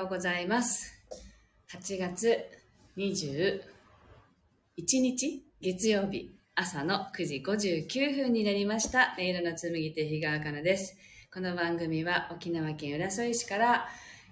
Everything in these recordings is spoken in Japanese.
ようございます。8月21日月曜日朝の9時59分になりました。音色の紡手日川かなです。この番組は沖縄県浦添市から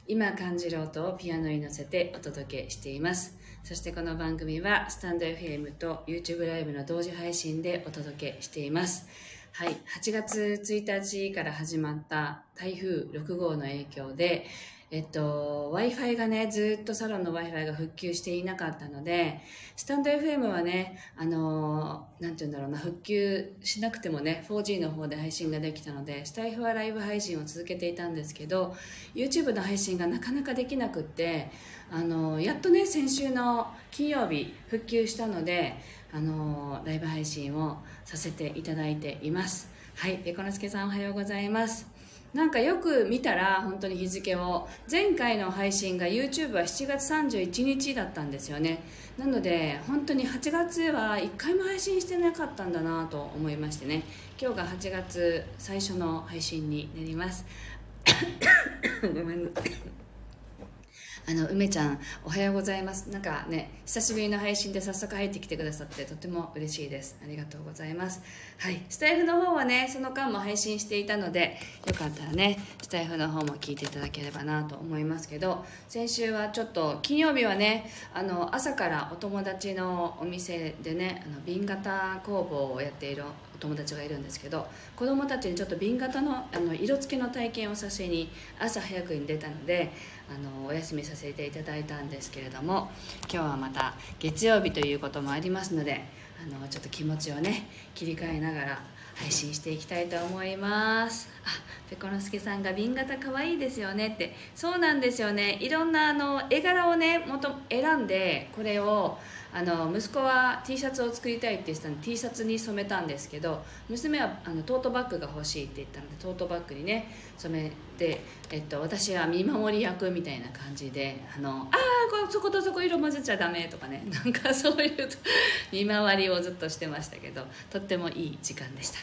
今感じる音をピアノに乗せてお届けしています。そしてこの番組はスタンド FM と YouTube ライブの同時配信でお届けしています。はい、8月1日から始まった台風6号の影響で、えっと、Wi-Fi がね、ずっとサロンの Wi-Fi が復旧していなかったので、スタンド FM はね、あの、なんて言うんだろうな、復旧しなくてもね、4G の方で配信ができたので、スタイフはライブ配信を続けていたんですけど、YouTube の配信がなかなかできなくって、あの、やっとね、先週の金曜日復旧したので、あの、ライブ配信をさせていただいています。はい、ペコのすけさんおはようございます。なんかよく見たら本当に日付を。前回の配信が YouTube は7月31日だったんですよね。なので本当に8月は1回も配信してなかったんだなと思いましてね。今日が8月最初の配信になります。ごめんなさい。あの梅ちゃんおはようございます。なんかね久しぶりの配信で早速入ってきてくださってとても嬉しいです。ありがとうございます。はい。スタイフの方はねその間も配信していたのでよかったらねスタイフの方も聞いていただければなと思いますけど先週はちょっと金曜日はねあの朝からお友達のお店でねあの瓶型工房をやっているお友達がいるんですけど子供たちにちょっと瓶型のあの色付けの体験をさせに朝早くに出たのであのお休みさせていただいたんですけれども今日はまた月曜日ということもありますのであのちょっと気持ちをね切り替えながら配信していきたいと思います。あペコのすけさんが瓶型可愛いですよね。ってそうなんですよね。いろんなあの絵柄をねもと選んでこれをあの息子は T シャツを作りたいって言ってたので T シャツに染めたんですけど娘はあのトートバッグが欲しいって言ったのでトートバッグにね染めて、えっと、私は見守り役みたいな感じであのああそことそこ色混ぜちゃダメとかね なんかそういう見回りをずっとしてましたけどとってもいい時間でした。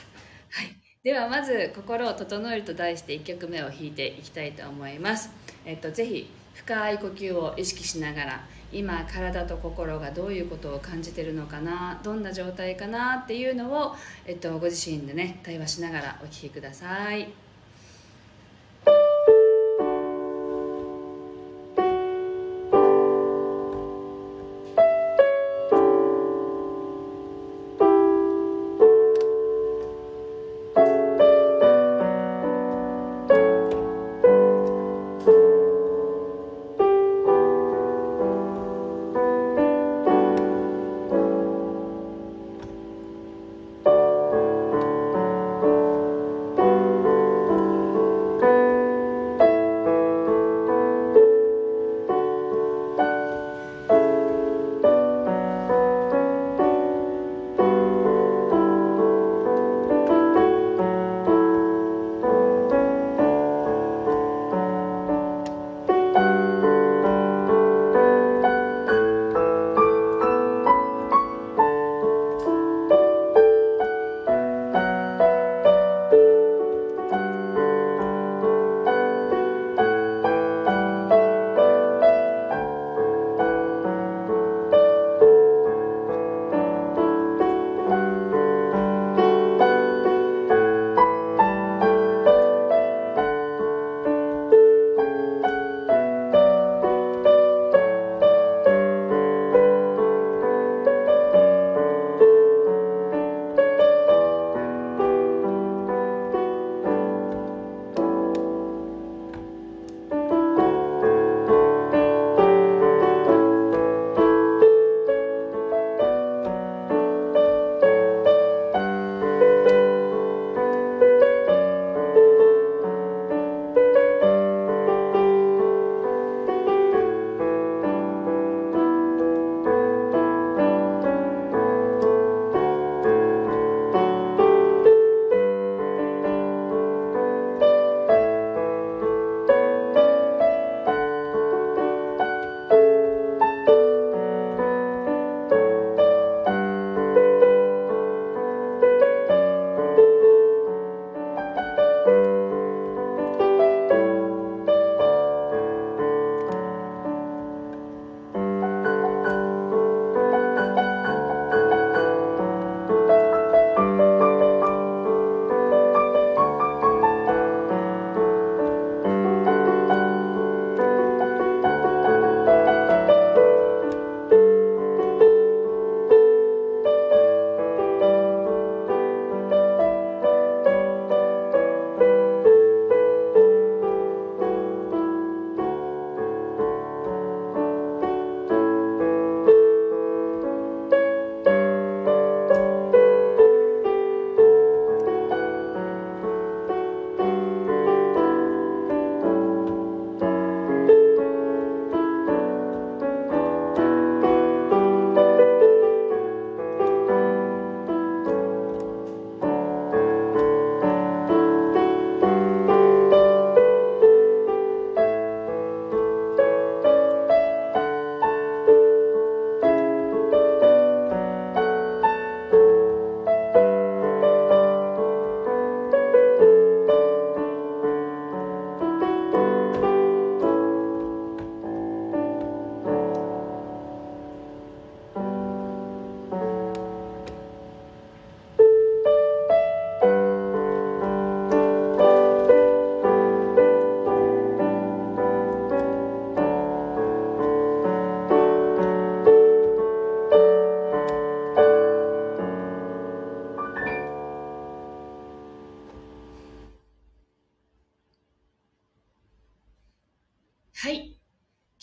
はいではまず「心を整える」と題して1曲目を弾いていきたいと思います、えっと、ぜひ深い呼吸を意識しながら今体と心がどういうことを感じてるのかなどんな状態かなっていうのを、えっと、ご自身でね対話しながらお聴きください。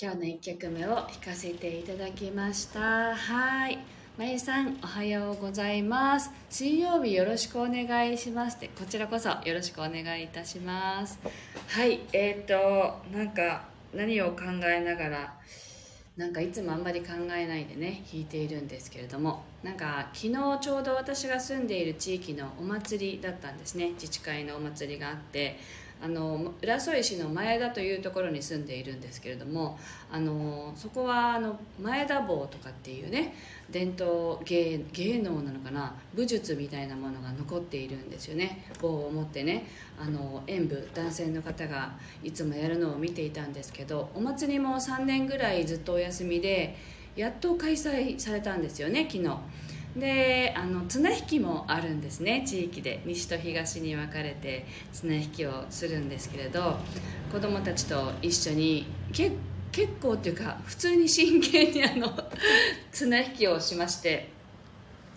今日の1曲目を弾かせていただきました。はい。まゆさんおはようございます。水曜日よろしくお願いしますって。こちらこそよろしくお願いいたします。はい。えっ、ー、となんか何を考えながらなんかいつもあんまり考えないでね弾いているんですけれども。なんか昨日ちょうど私が住んでいる地域のお祭りだったんですね。自治会のお祭りがあって。あの浦添市の前田というところに住んでいるんですけれどもあのそこはあの前田坊とかっていうね伝統芸芸能なのかな武術みたいなものが残っているんですよね棒を持ってねあの演舞男性の方がいつもやるのを見ていたんですけどお祭りも3年ぐらいずっとお休みでやっと開催されたんですよね昨日。であの綱引きもあるんですね。地域で。西と東に分かれて綱引きをするんですけれど子供たちと一緒に結結構っていうか普通に真剣にあの 綱引きをしまして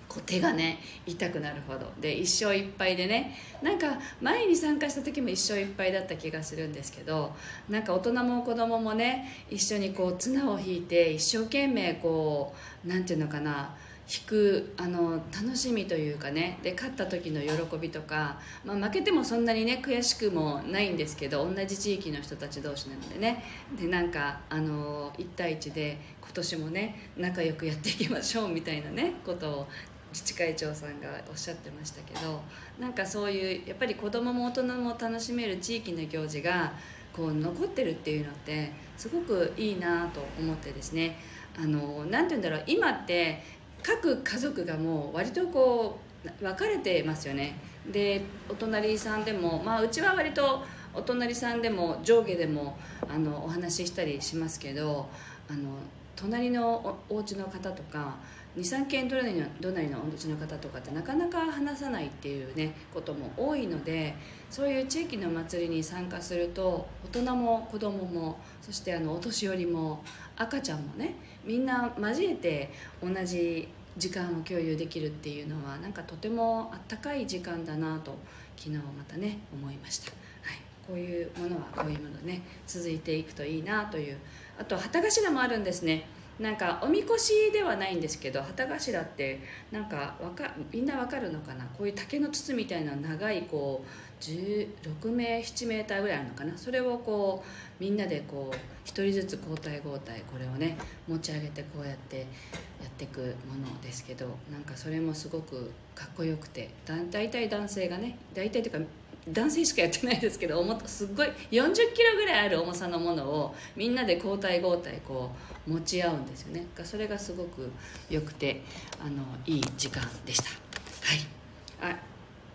こう手がね痛くなるほど。で一生いっぱいでねなんか前に参加した時も一生いっぱいだった気がするんですけどなんか大人も子供もね一緒にこう綱を引いて一生懸命こう何て言うのかな引くあの楽しみというかねで勝った時の喜びとか、まあ、負けてもそんなにね悔しくもないんですけど同じ地域の人たち同士なのでね。でなんかあの1対1で今年もね仲良くやっていきましょうみたいなねことを自治会長さんがおっしゃってましたけどなんかそういうやっぱり子供も大人も楽しめる地域の行事がこう残ってるっていうのってすごくいいなと思ってですね。あのなて言うんだろう今って各家族がもう割とこう分かれてますよね。でお隣さんでもまあうちは割とお隣さんでも上下でもあのお話ししたりしますけどあの隣のおお家の方とか23軒隣の隣のお家の方とかってなかなか話さないっていうねことも多いのでそういう地域の祭りに参加すると大人も子供もそしてあのお年寄りも赤ちゃんもねみんな交えて同じ時間を共有できるっていうのはなんかとてもあったかい時間だなと昨日またね思いました、はい、こういうものはこういうものね続いていくといいなという。あと旗頭もあるんですね。なんかおみこしではないんですけど旗頭ってなんかわかみんなわかるのかな？こういう竹の筒みたいな長いこう16名7メーターぐらいあるのかな？それをこうみんなでこう1人ずつ交代交代これをね持ち上げてこうやってやっていくものですけどなんかそれもすごくかっこよくてだ大体男性がね大体というか男性しかやってないですけどすっごい4 0キロぐらいある重さのものをみんなで交代交代こう持ち合うんですよね。それがすごくよくてあのいい時間でした。はい。あ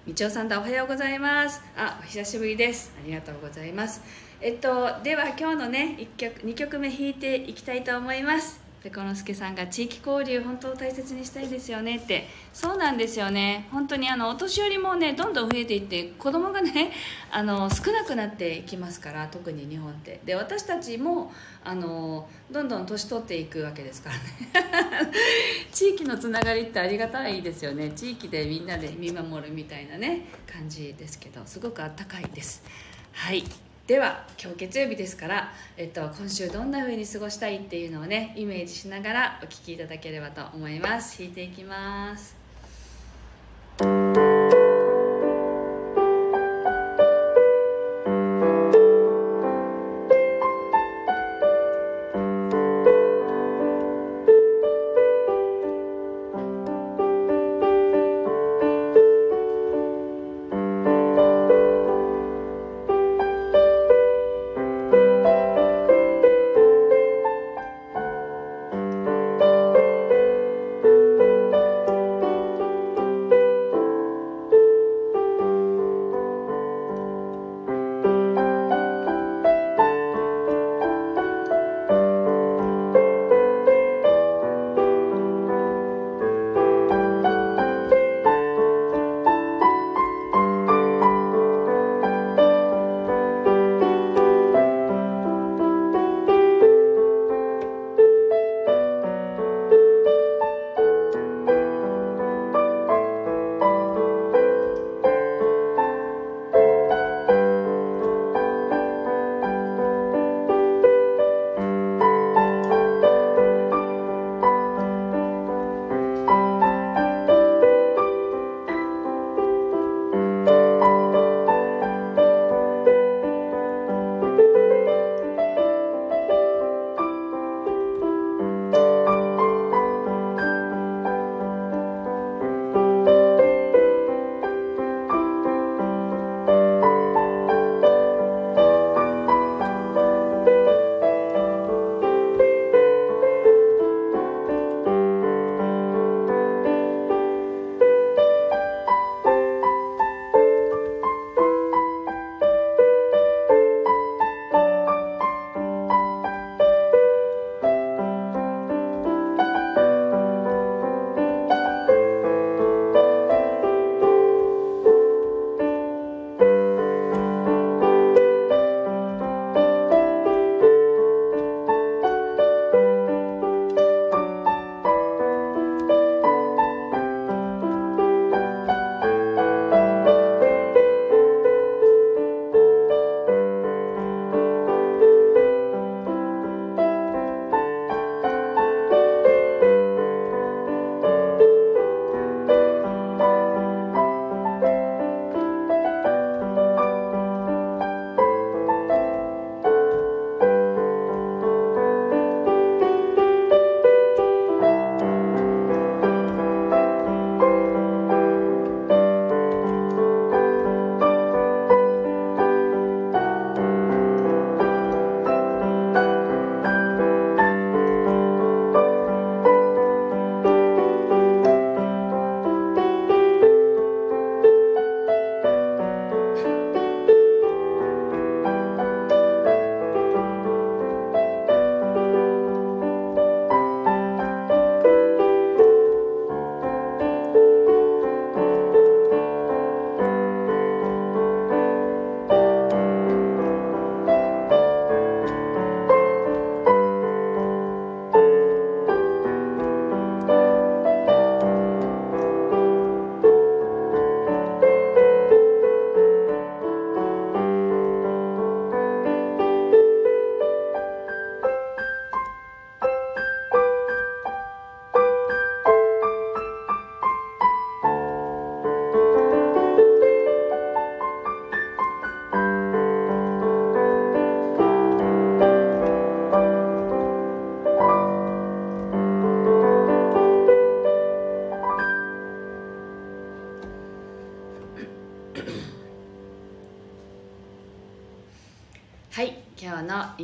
みちおさんだおはようございます。あお久しぶりです。ありがとうございます。えっとでは今日のね1曲2曲目弾いていきたいと思います。ペコノスケさんが地域交流本当大切にしたいですよねって。そうなんですよね。本当にあのお年寄りもねどんどん増えていって子供がね あの少なくなっていきますから特に日本って。で私たちもあのどんどん年取っていくわけですからね。地域のつながりってありがたいですよね。地域でみんなで見守るみたいなね感じですけどすごくあったかいです。はい。では今日月曜日ですから、えっと、今週どんな風に過ごしたいっていうのをねイメージしながらお聴きいただければと思います。弾いていきます。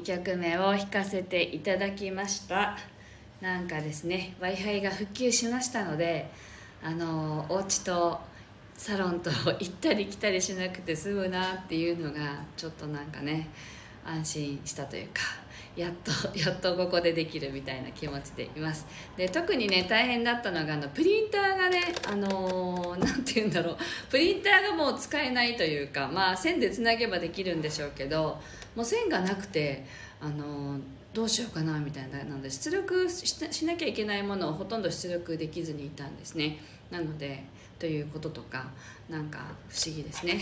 曲目を弾かせていただきました。なんかですね w i f i が復旧しましたのであのお家とサロンと行ったり来たりしなくて済むなっていうのがちょっとなんかね安心したというか。やっと やっとここでできるみたいな気持ちでいます。で特にね大変だったのがあのプリンターがねあの何、て言うんだろう。プリンターがもう使えないというかまあ線でつなげばできるんでしょうけどもう線がなくてあのどうしようかなみたいなので出力しなきゃいけないものをほとんど出力できずにいたんですね。なのでということとかなんか不思議ですね。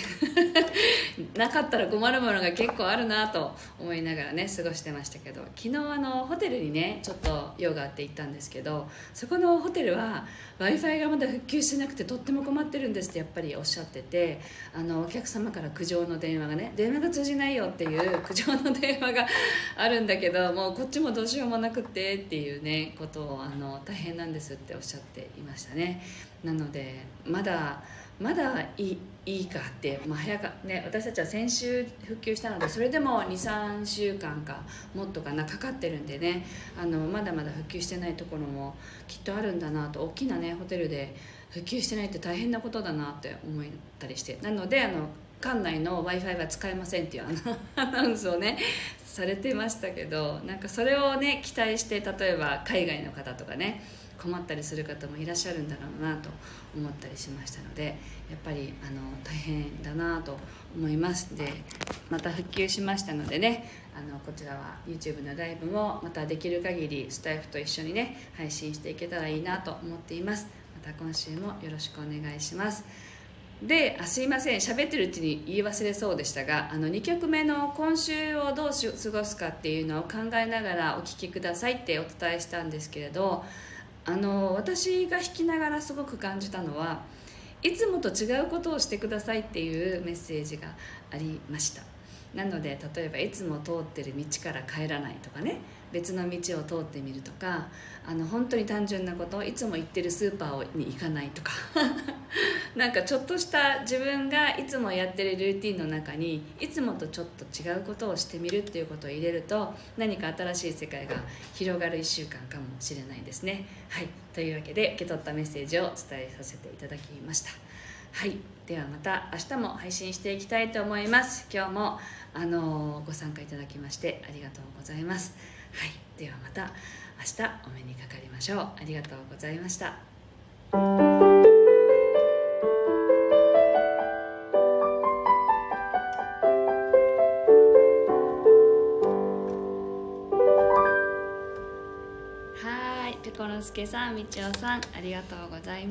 なかったら困るものが結構あるなと思いながらね過ごしてましたけど。昨日あのホテルにねちょっと用があって行ったんですけどそこのホテルは w i f i がまだ復旧してなくてとっても困ってるんですってやっぱりおっしゃっててあのお客様から苦情の電話がね電話が通じないよっていう 苦情の電話があるんだけどもうこっちもどうしようもなくってっていうねことをあの大変なんですっておっしゃっていましたね。なのでまだまだいいいいかって、まあ、早かね、私たちは先週復旧したのでそれでも23週間かもっとかなかかってるんでねあのまだまだ復旧してないところもきっとあるんだなと大きなねホテルで復旧してないって大変なことだなって思ったりしてなのであの館内の w i f i は使えませんっていう アナウンスをねされてましたけどなんかそれをね期待して例えば海外の方とかね困ったりする方もいらっしゃるんだろうなと思ったりしましたのでやっぱりあの大変だなと思います。でまた復旧しましたのでねあのこちらは YouTube のライブもまたできる限りスタイフと一緒にね配信していけたらいいなと思っています。また今週もよろしくお願いします。であすいません。喋ってるうちに言い忘れそうでしたがあの2曲目の今週をどう過ごすかっていうのを考えながらお聴きくださいってお伝えしたんですけれどあの私が弾きながらすごく感じたのはいつもと違うことをしてくださいっていうメッセージがありました。なので例えばいつも通ってる道から帰らないとかね別の道を通ってみるとかあの本当に単純なこといつも行ってるスーパーに行かないとか。なんかちょっとした自分がいつもやってるルーティンの中にいつもとちょっと違うことをしてみるっていうことを入れると何か新しい世界が広がる1週間かもしれないですね。はい。というわけで受け取ったメッセージを伝えさせていただきました。はい。ではまた明日も配信していきたいと思います。今日もあのご参加いただきましてありがとうございます。はい。ではまた明日お目にかかりましょう。ありがとうございました。はい。ペコのすけさんみちおさんありがとうございます。